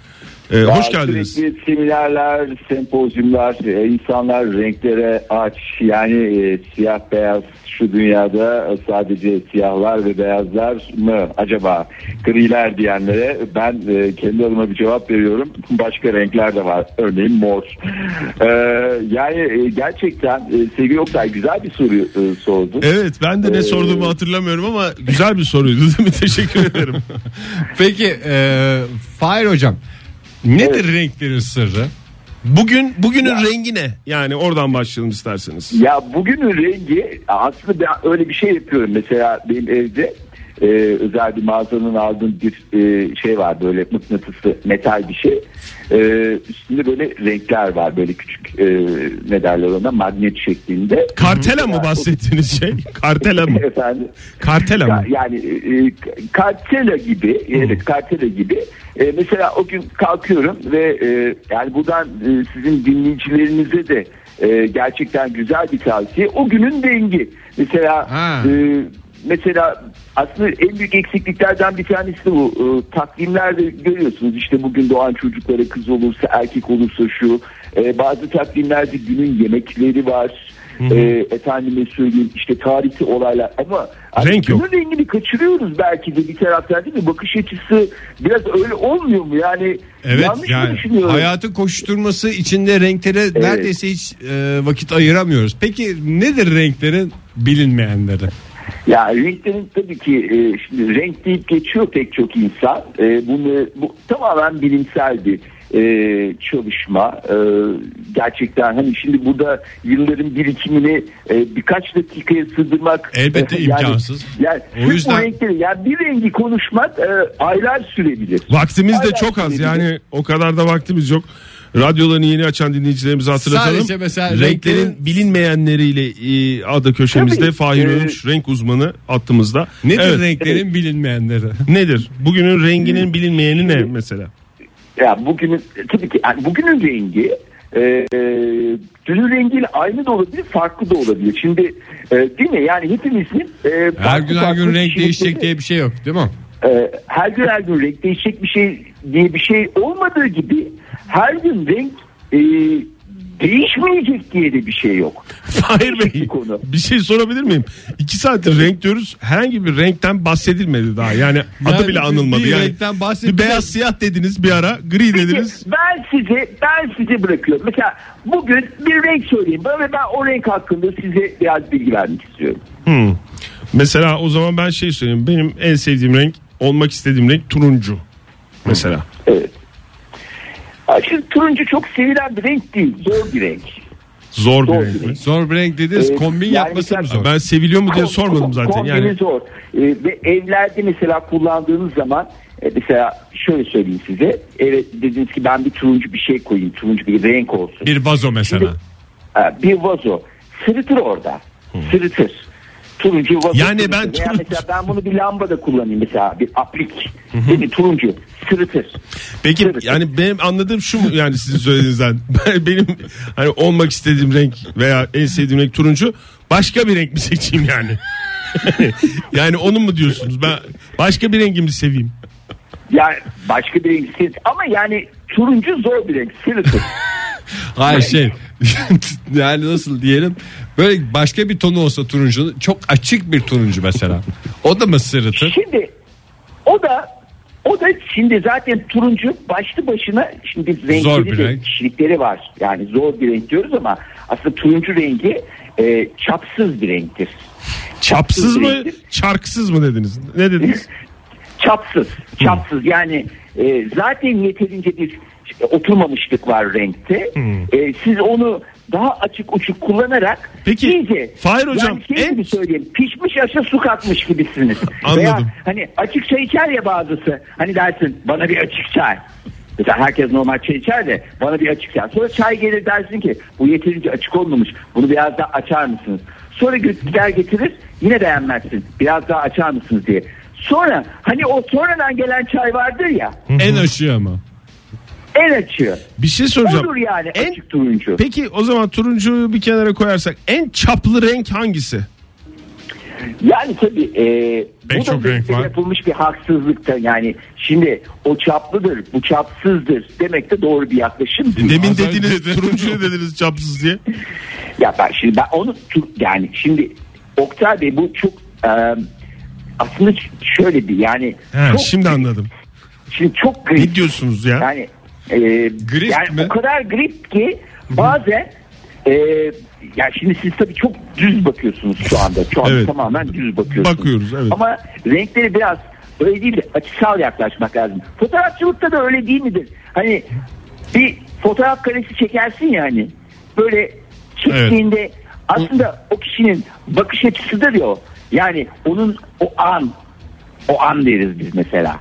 E, Ya hoş geldiniz. Sürekli seminerler, sempozyumlar, e, insanlar renklere aç. Yani e, siyah beyaz şu dünyada sadece siyahlar ve beyazlar mı acaba? Griler diyenlere ben e, kendi adıma bir cevap veriyorum. Başka renkler de var. Örneğin mor. E, yani e, gerçekten e, sevgili Oktay güzel bir soru e, sordun. Evet ben de ne Ee, sorduğumu hatırlamıyorum ama güzel bir soruydu değil mi? Teşekkür ederim. Peki e, Fahir hocam nedir renklerin sırrı? Bugün bugünün rengi ne? Yani oradan başlayalım isterseniz. Ya bugünün rengi aslında ben öyle bir şey yapıyorum. Mesela benim evde e, özel bir mağazanın aldığım bir e, şey var böyle mıknatıslı metal bir şey. E, üstünde böyle renkler var böyle küçük e, ne derler ona magnet şeklinde. Kartela mı bahsettiğiniz şey? Kartela mı? Efendim. Kartela mı? yani e, kartela gibi evet kartela gibi E, mesela o gün kalkıyorum ve e, yani buradan e, sizin dinleyicilerinize de e, gerçekten güzel bir tavsiye o günün rengi mesela Ha. e, mesela aslında en büyük eksikliklerden bir tanesi de bu e, takvimlerde görüyorsunuz işte bugün doğan çocuklara kız olursa erkek olursa şu E, bazı takvimlerde günün yemekleri var e, efendime söyleyeyim işte tarihi olaylar ama hani Renk yok. günün rengini kaçırıyoruz belki de bir taraftan değil mi? Bakış açısı biraz öyle olmuyor mu? Yani Evet yanlış mı yani düşünüyorum? hayatın koşturması içinde renklere neredeyse hiç e, vakit ayıramıyoruz. Peki nedir renklerin bilinmeyenleri? Ya renklerin tabii ki e, şimdi renk deyip geçiyor pek çok insan. E, bunu bu tamamen bilimsel bir e, çalışma. E, gerçekten hani şimdi burada yılların birikimini e, birkaç dakikaya sığdırmak Elbette e, imkansız. Yani, O yani yüzden- renkleri yani bir rengi konuşmak e, aylar sürebilir. Vaktimiz de Aylar çok az sürebilir. yani o kadar da vaktimiz yok. Radyolarını yeni açan dinleyicilerimize hatırlatalım. Sadece mesela renklerin renklerin- bilinmeyenleriyle e, adı köşemizde Tabii, Fahir e, Öğünç renk uzmanı attığımızda. Nedir Evet, renklerin bilinmeyenleri? Nedir? Bugünün renginin bilinmeyeni ne mesela? Ya bugünün tabii ki yani bugünün rengi e, e, dünün rengiyle aynı da olabilir, farklı da olabilir. Şimdi e, değil mi? Yani hepimizin e, Her gün her gün renk değişecek diye bir şey yok değil mi? e, her gün her gün renk değişecek bir şey diye bir şey olmadığı gibi her gün renk e, değişmeyecek diye de bir şey yok. Değişik Bey bir konu. bir şey sorabilir miyim? İki saattir renk diyoruz. Herhangi bir renkten bahsedilmedi daha. Yani, adı Yani bile anılmadı. bir yani renkten bahsedilmedi. bir beyaz siyah dediniz bir ara. Gri dediniz. Peki, ben size ben size bırakıyorum. Mesela bugün bir renk söyleyeyim bana ve ben o renk hakkında size biraz bilgi vermek istiyorum. Hmm. Mesela o zaman ben şey söyleyeyim. Benim en sevdiğim renk, olmak istediğim renk turuncu. Mesela. Evet. Şimdi turuncu çok sevilen bir renk değil. Zor bir renk. Zor bir Zor renk. bir renk. Zor bir renk dediniz Ee, kombin yani yapması mı zor? Ben seviliyor mu diye Kom- sormadım zaten. kombini Yani zor. Ee, ve evlerde mesela kullandığınız zaman e, mesela şöyle söyleyeyim size. Evet dediniz ki ben bir turuncu bir şey koyayım. Turuncu bir renk olsun. Bir vazo mesela. Ha, bir vazo. Sırıtır orada. Sırıtır. Turuncu vazo. Yani ben Veya mesela ben bunu bir lambada kullanayım mesela bir aplik. Değil mi? Turuncu. Sırıtır. Peki Sırıtır. yani benim anladığım şu mu yani sizin söylediğinizden Ben- benim hani olmak istediğim renk veya en sevdiğim renk turuncu başka bir renk mi seçeyim yani? yani onu mu diyorsunuz? Ben başka bir rengi mi seveyim? Yani başka bir renk ama yani turuncu zor bir renk. Sırıtır. Hayır şey yani nasıl diyelim böyle başka bir tonu olsa turuncunun çok açık bir turuncu mesela. O da mı sırıtır? Şimdi o da o da şimdi zaten turuncu başlı başına şimdi biz Zor renkleri bir de renk. kişilikleri var. Yani zor bir renk diyoruz ama aslında turuncu rengi e, çapsız bir renktir. Çapsız mı renktir. çarksız mı dediniz? Ne dediniz? Çapsız. Çapsız yani e, zaten yeterince bir oturmamışlık var renkte. E, siz onu daha açık uçuk kullanarak Peki, iyice Fahir hocam, yani şey en- gibi söyleyeyim pişmiş aşa su katmış gibisiniz. Anladım. Veya hani açık çay içer ya bazısı hani dersin bana bir açık çay. Mesela herkes normal çay içer de bana bir açık çay. Sonra çay gelir dersin ki bu yeterince açık olmamış. Bunu biraz daha açar mısınız? Sonra gider getirir yine beğenmezsin. Biraz daha açar mısınız diye. Sonra hani o sonradan gelen çay vardır ya En aşığı ama. En açığı. Bir şey soracağım. Odur yani En- açık turuncu. Peki o zaman turuncuyu bir kenara koyarsak en çaplı renk hangisi? Yani tabii e, Pek bu da çok renk bize var. yapılmış bir haksızlıkta yani şimdi o çaplıdır bu çapsızdır demek de doğru bir yaklaşım değil. Demin dediniz de- turuncuyu dediniz çapsız diye. Ya ben şimdi ben onu yani şimdi Oktay Bey bu çok e, aslında şöyle bir yani He, çok, şimdi anladım. şimdi çok grip. Ne diyorsunuz ya? Yani e, Grip yani mi? o kadar grip ki bazen e, ya şimdi siz tabii çok düz bakıyorsunuz şu anda. Şu anda Evet. tamamen düz bakıyorsunuz. Bakıyoruz, evet. Ama renkleri biraz öyle değil de açısal yaklaşmak lazım. Fotoğrafçılıkta da öyle değil midir? Hani bir fotoğraf karesi çekersin ya hani böyle çektiğinde aslında o kişinin bakış açısıdır ya o. Yani onun o an o an deriz biz mesela.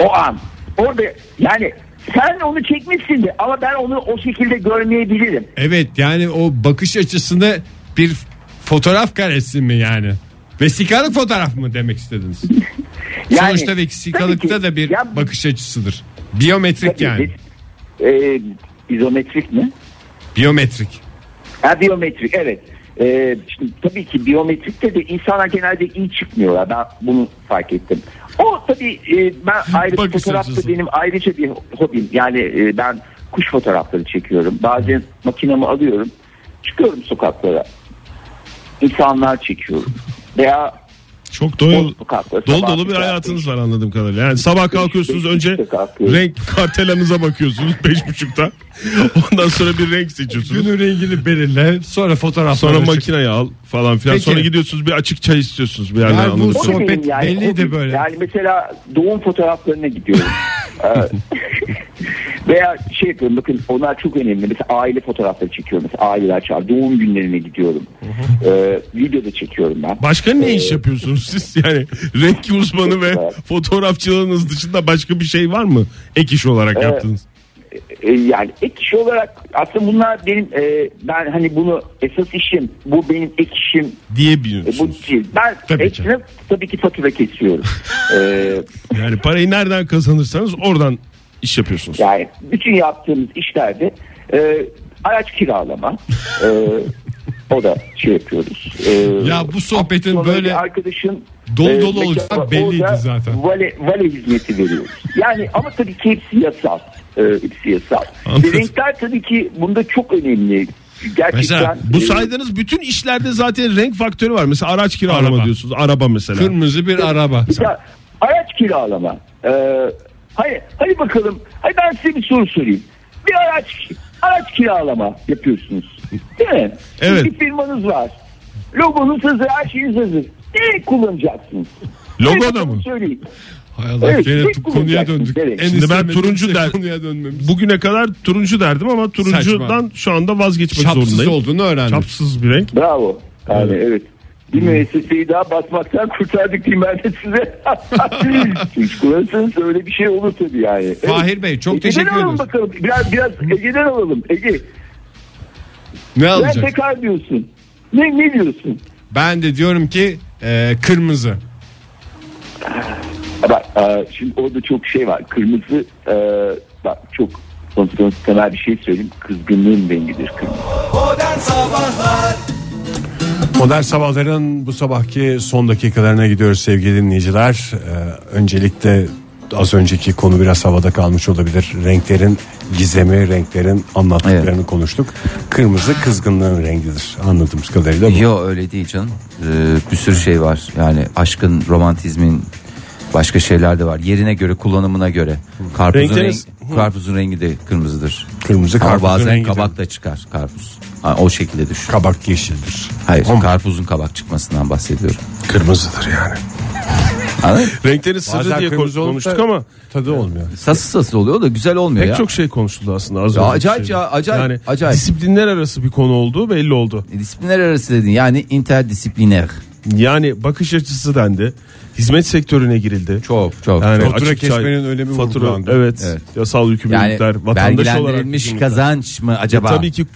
O an. Orada yani sen onu çekmişsin de ama ben onu o şekilde görmeyebilirim. Evet yani o bakış açısını bir fotoğraf karesi mi yani? Vesikalık fotoğraf mı demek istediniz? Yani, Sonuçta vesikalıkta ki. da bir Ya- bakış açısıdır. Biyometrik Tabii, yani. E, izometrik mi? Biyometrik. Ha biyometrik evet. Ee, şimdi tabii ki biyometrikte de insanlar genelde iyi çıkmıyorlar. Ben bunu fark ettim. O tabii e, ben ayrı Bakış fotoğrafta benim ayrıca bir hobim. Yani e, ben kuş fotoğrafları çekiyorum. Bazen makinamı alıyorum. Çıkıyorum sokaklara. İnsanlar çekiyorum. Veya Çok dolu, sokaklara. dolu dolu bir hayatınız var anladığım kadarıyla. Yani sabah kalkıyorsunuz önce renk kartelanıza bakıyorsunuz beş buçukta. Ondan sonra bir renk seçiyorsunuz. Günün rengini belirle sonra fotoğraf Sonra makineyi al falan filan. Peki. Sonra gidiyorsunuz bir açık çay istiyorsunuz bir yerden Yani bu sohbet belliydi hobim. böyle. Yani mesela doğum fotoğraflarına gidiyorum. Veya şey yapıyorum bakın onlar çok önemli. Mesela aile fotoğrafları çekiyorum. Mesela aileler çağır. Doğum günlerine gidiyorum. Ee, video da çekiyorum ben. Başka ne Ee, iş yapıyorsunuz siz? Yani renk uzmanı ve fotoğrafçılığınız dışında başka bir şey var mı? Ek iş olarak yaptığınız. Ee, yani ek iş olarak aslında bunlar benim e, ben hani bunu esas işim bu benim ek işim e, bu değil. Ben Tabii ekstra tabii ki fatura kesiyorum. Ee, Yani parayı nereden kazanırsanız oradan iş yapıyorsunuz. Yani bütün yaptığımız işlerde e, araç kiralama e, o da şey yapıyoruz. E, Ya bu sohbetin böyle arkadaşın dolu e, dolu mekanı olacağı var. belliydi zaten. Vale, vale hizmeti veriyoruz. Yani ama tabii ki hepsi yasal. E, hepsi yasal. Anladım. Ve renkler tabii ki bunda çok önemli. Gerçekten Mesela bu e, saydığınız bütün işlerde zaten renk faktörü var. Mesela araç kiralama Araba. diyorsunuz. Araba mesela. Kırmızı bir araba. Ya, araç kiralama. Ee, hadi, hadi bakalım. Hadi ben size bir soru sorayım. Bir araç araç kiralama yapıyorsunuz. Değil mi? Evet. Bir firmanız var. Logonuz hazır, her şeyiniz hazır. Ne kullanacaksınız? Logo da mı? Söyleyin. Hay Allah Evet, gene konuya döndük. evet. En Şimdi ben turuncu der- konuya dönmemiz. Bugüne kadar turuncu derdim ama turuncudan şu anda vazgeçmek Çapsız zorundayım. olduğunu öğrendim. Çapsız bir renk. Bravo. Yani evet. Bir müesseseyi daha batmaktan kurtardık diyeyim ben de size. Hiç kullanırsanız öyle bir şey olur tabii yani. Fahir Bey, çok Ege'den teşekkür alalım ediyoruz. bakalım. Biraz, biraz Ege'den alalım. Ege Ne alacak? tekrar diyorsun. Ne, ne diyorsun? Ben de diyorum ki e, kırmızı. Bak e, şimdi orada çok şey var. Kırmızı e, bak çok sonuçta temel bir şey söyleyeyim. Kızgınlığın rengidir kırmızı. Modern Sabahlar Modern Sabahların bu sabahki son dakikalarına gidiyoruz sevgili dinleyiciler. Ee, öncelikle az önceki konu biraz havada kalmış olabilir. Renklerin gizemi, renklerin anlattıklarını konuştuk. Kırmızı kızgınlığın rengidir anladığımız kadarıyla. Yok öyle değil canım. Ee, bir sürü şey var. Yani aşkın, romantizmin başka şeyler de var. Yerine göre, kullanımına göre. Karpuzun, Renkleriniz- rengi, karpuzun rengi de kırmızıdır. Kırmızı Ama karpuzun bazen rengidir. kabak da çıkar karpuz. Ha, o şekilde düşün. Kabak yeşildir. Hayır, karpuzun kabak çıkmasından bahsediyorum. Kırmızıdır yani. Anladın mı? Renklerin sırrı Bazen diye kırmızı olup konuştuk da ama Tadı olmuyor. Sası sası oluyor da güzel olmuyor pek ya. çok şey konuşuldu aslında az Ya önceki acayip şeyde. ya, acayip, Yani acayip. disiplinler arası bir konu olduğu belli oldu. E, Disiplinler arası dedin yani interdisipliner. Yani bakış açısı dendi. Hizmet sektörüne girildi. Çok çok. Yani Fatura açık çay- kesmenin önemi fatura, evet, Evet. yasal yani yükümlülükler, vatandaş olarak vergilendirilmiş kazanç mı acaba? E, tabii ki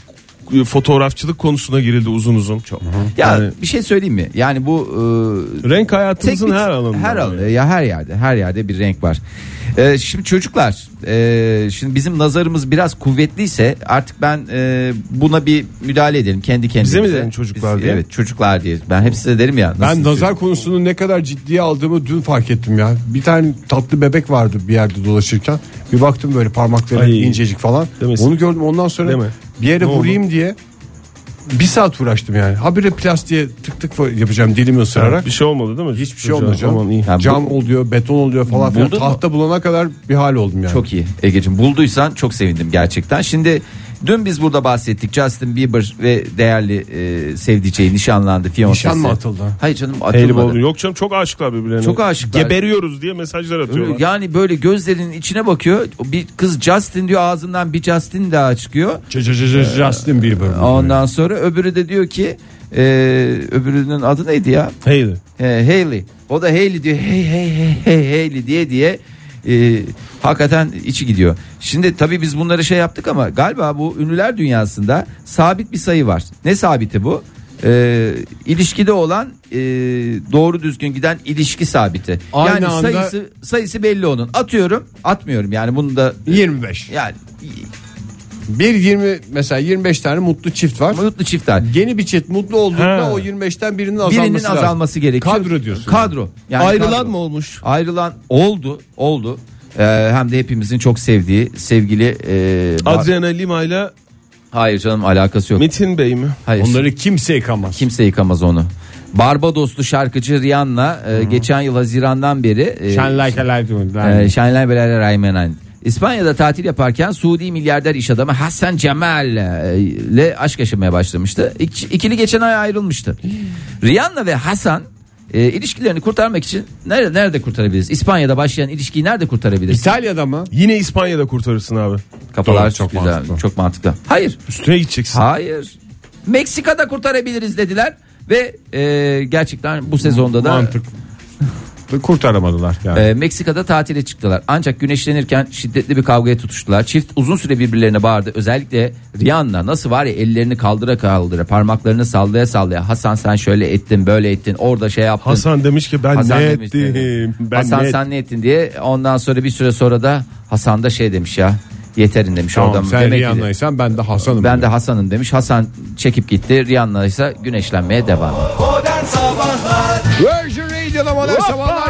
fotoğrafçılık konusuna girildi uzun uzun. Çok. Ya Yani- bir şey söyleyeyim mi? Yani bu e, Renk hayatımızın Tek bir- her alanında. Her alanında ya her yerde her yerde bir renk var. Ee, şimdi çocuklar e, şimdi bizim nazarımız biraz kuvvetliyse artık ben e, buna bir müdahale edelim kendi kendimize. mi dedin çocuklar Biz- diye? Evet çocuklar diye. Ben hep size derim ya. Ben nazar konusunu ne kadar ciddiye aldığımı dün fark ettim ya. Bir tane tatlı bebek vardı bir yerde dolaşırken. Bir baktım böyle parmakları Ay. incecik falan. Demesin. Onu gördüm ondan sonra Deme. Bir yere Ne oldu? vurayım diye bir saat uğraştım yani. Habire plastiğe tık tık yapacağım dilimi ısırarak. Bir şey olmadı değil mi? Hiçbir şey olmadı canım. Aman iyi. Ya bu- Cam oluyor, beton oluyor falan filan. Buldun mu? Tahta bulana kadar bir hal oldum yani. Çok iyi Ege'ciğim bulduysan çok sevindim gerçekten. Şimdi dün biz burada bahsettik Justin Bieber ve değerli e, sevdiceği nişanlandı fiyansesi. Nişan mı atıldı? Hayır canım atılmadı. Yok canım çok aşıklar birbirlerine. Çok aşıklar. Geberiyoruz diye mesajlar atıyorlar. Yani böyle gözlerinin içine bakıyor. Bir kız Justin diyor ağzından bir Justin daha çıkıyor. C- Justin Bieber. Ondan sonra öbürü de diyor ki e, öbürünün adı neydi ya? Hailey. E, Hailey. O da Hailey diyor. Hey hey hey hey Hailey diye diye e, hakikaten içi gidiyor. Şimdi tabii biz bunları şey yaptık ama galiba bu ünlüler dünyasında sabit bir sayı var. Ne sabiti bu? E, ilişkide olan e, doğru düzgün giden ilişki sabiti. Aynı yani anda- sayısı sayısı belli onun. Atıyorum, atmıyorum. Yani bunu da 25. yani Bir 20 mesela 25 tane mutlu çift var. mutlu çiftler. Yeni bir çift mutlu olduğunda Ha. o 25'ten birinin azalması Birinin lazım. azalması gerekiyor. Kadro diyorsun. Kadro. Yani Ayrılan kadro. mı olmuş? Ayrılan oldu, oldu. Ee, hem de hepimizin çok sevdiği sevgili e, Bar- Adriana Lima ile Hayır canım alakası yok. Metin Bey mi? Hayır. Onları kimse yıkamaz. kimse yıkamaz onu. Barbadoslu şarkıcı Rihanna e, geçen yıl Haziran'dan beri e, Shine like a light. e, Shine Like a Rayman İspanya'da tatil yaparken Suudi milyarder iş adamı Hasan Cemal e, ile aşk yaşamaya başlamıştı. İk- İkili geçen ay ayrılmıştı. Rihanna ve Hasan e, ilişkilerini kurtarmak için nerede nerede kurtarabiliriz? İspanya'da başlayan ilişkiyi nerede kurtarabiliriz? İtalya'da mı? Yine İspanya'da kurtarırsın abi. Kafalar Doğru, çok güzel, mantıklı. çok mantıklı. Hayır, Üstüne gideceksin. hayır. Meksika'da kurtarabiliriz dediler ve e, gerçekten bu sezonda da Mantık. Kurtaramadılar yani. e, Meksika'da tatile çıktılar. Ancak güneşlenirken şiddetli bir kavgaya tutuştular. Çift uzun süre birbirlerine bağırdı. Özellikle Rihanna nasıl var ya ellerini kaldıra kaldıra parmaklarını sallaya sallaya Hasan sen şöyle ettin böyle ettin orada şey yaptın. Hasan demiş ki ben Hasan ne demiş ettim? Ben Hasan ne sen ne ettin diye ondan sonra bir süre sonra da Hasan da şey demiş ya yeterin demiş tamam oradan sen demek Rihanna'ysan ben de Hasan'ım. ben de Hasan'ım demiş. Hasan çekip gitti. Rihanna ise güneşlenmeye devam etti. Modern Sabahlar Virgin Radio'da modern sabahlar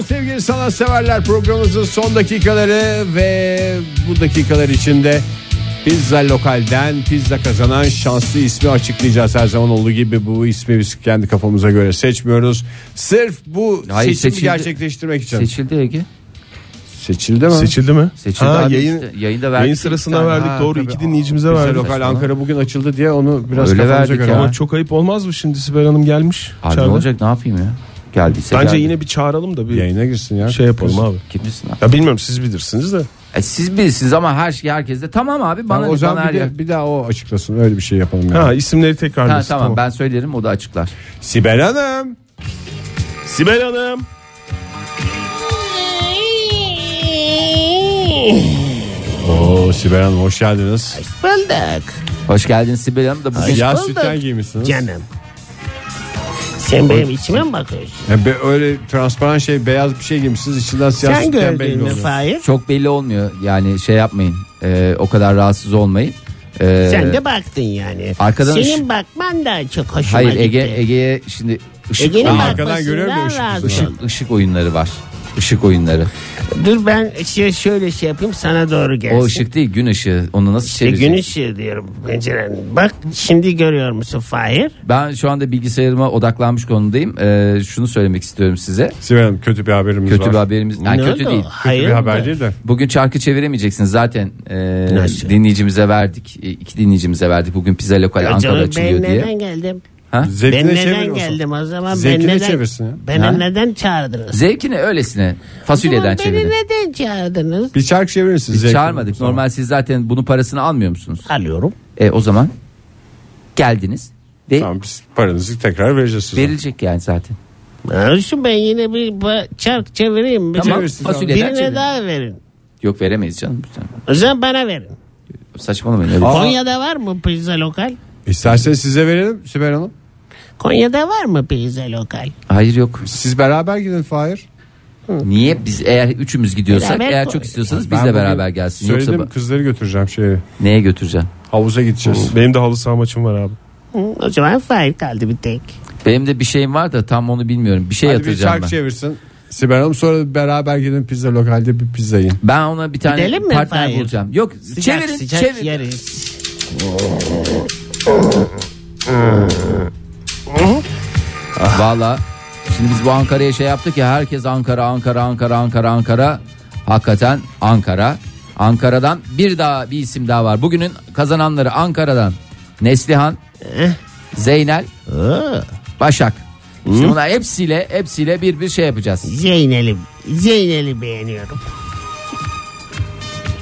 ediyor sevgili sanatseverler programımızın son dakikaları ve bu dakikalar içinde Pizza Lokal'den pizza kazanan şanslı ismi açıklayacağız her zaman olduğu gibi bu ismi biz kendi kafamıza göre seçmiyoruz. Sırf bu Hayır, seçimi seçildi. gerçekleştirmek için. Seçildi Ege. Seçildi mi? Seçildi mi? Seçildi Ha, abi yayın, işte. Yayında verdik yayın sırasında tane. verdik. Ha, Doğru tabii. iki dinleyicimize Pizza verdik. Lokal Ankara bugün açıldı diye onu biraz Öyle kafamıza verdik göre. ya. Ama çok ayıp olmaz mı şimdi Sibel Hanım gelmiş? Abi ne olacak ne yapayım ya? Geldiyse Bence geldi. yine bir çağıralım da bir Yayına girsin ya. şey yapalım abi. Kimsin abi? Ya bilmiyorum siz bilirsiniz de. E, siz bilirsiniz ama her şey herkes de tamam abi bana Tamam, ne o zaman bir, yer. de, bir daha o açıklasın öyle bir şey yapalım. Yani. Ha isimleri tekrar Ha, tamam ben söylerim o da açıklar. Sibel Hanım. Sibel Hanım. Oo Sibel Hanım hoş geldiniz. Bulduk Hoş geldin Sibel Hanım da bugün Yaz sütyen giymişsiniz. canım. Sen benim içime mi bakıyorsun? Ya be- öyle transparan şey beyaz bir şey giymişsiniz içinden siyah Sen sütyen belli gördün mü oluyor. Fahir? çok belli olmuyor yani şey yapmayın Ee, o kadar rahatsız olmayın. Ee, Sen de baktın yani. arkadan Senin ışık- bakman da çok hoşuma Hayır gitti. Ege Ege'ye şimdi ışık, Ege'nin oyun- arkadan bakmasından ışık razı oldum. ışık oyunları var. Işık oyunları. Dur ben şey, şöyle şey yapayım sana doğru gelsin. O ışık değil gün ışığı. Onu nasıl İşte çevireceksin? gün ışığı diyorum penceren. Bak şimdi görüyor musun Fahir? Ben şu anda bilgisayarıma odaklanmış konumdayım. Ee, şunu söylemek istiyorum size. Sibel Hanım kötü bir haberimiz Kötü var. bir haberimiz. Yani Ne kötü oldu? değil. Kötü Hayır bir haber değil de. Bugün çarkı çeviremeyeceksiniz zaten. Nasıl? dinleyicimize verdik. E, iki dinleyicimize verdik. Bugün pizza lokal canım, açılıyor ben diye. neden geldim? Ha? Zevkine ben neden geldim o zaman? Zevkine ben neden, çevirsin ya. Beni Ha? neden çağırdınız? Zevkine öylesine fasulyeden çevirin. Beni neden çağırdınız? Bir çark çevirir misiniz? Biz Zevkine? çağırmadık. Tamam. Normal siz zaten bunun parasını almıyor musunuz? Alıyorum. E o zaman geldiniz ve Tamam biz paranızı tekrar vereceğiz size. verilecek yani zaten. Olsun ben yine bir ba- çark çevireyim. Bir Tamam çevirsin, fasulyeden Birine çevirin. daha verin. Yok veremeyiz canım. O zaman bana verin. Saçmalamayın. öyle. Konya'da var mı pizza lokal? İsterseniz size verelim Sibel Hanım. Konya'da var mı pizza lokal? Hayır yok. Siz beraber gidin Fahir. Niye biz eğer üçümüz gidiyorsak Beraber eğer koy. çok istiyorsanız biz de beraber gelsin. Söyledim Yoksa ba- kızları götüreceğim şeye. neye götüreceksin? Havuza gideceğiz. Benim de halı saha maçım var abi. Hı, o zaman Fahir kaldı bir tek. Benim de bir şeyim var da tam onu bilmiyorum. Bir şey Hadi bir yatıracağım çark ben. çevirsin. Sibel Hanım sonra beraber gidin pizza lokalde bir pizza yiyin. Ben ona bir tane Gidelim mi partner Fahir? bulacağım. Yok Sıcak çevirin sıcak çevirin. yeriz. Valla şimdi biz bu Ankara'ya şey yaptık ya herkes Ankara Ankara Ankara Ankara Ankara. Hakikaten Ankara. Ankara'dan bir daha bir isim daha var. Bugünün kazananları Ankara'dan Neslihan, Zeynel, Oo, Başak. İşte bunlar hepsiyle hepsiyle bir bir şey yapacağız. Zeynel'i, Zeynel'i beğeniyorum.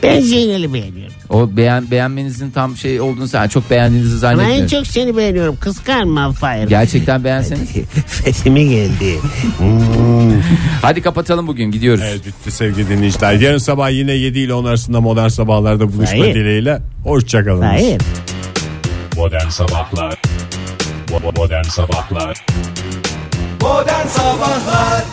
Ben Zeynel'i beğeniyorum. O beğen beğenmenizin tam şey olduğunu sen çok beğendiğinizi Ama en zannetmiyorum. çok seni beğeniyorum. Kıskanma Fahir. Gerçekten beğenseniz. Fethimi geldi. Hadi kapatalım bugün gidiyoruz. Evet bitti sevgili dinleyiciler. Yarın sabah yine 7 ile 10 arasında modern sabahlarda buluşma Hayır. dileğiyle. Hoşçakalın. Hayır. Modern Sabahlar Bo- Modern Sabahlar Modern Sabahlar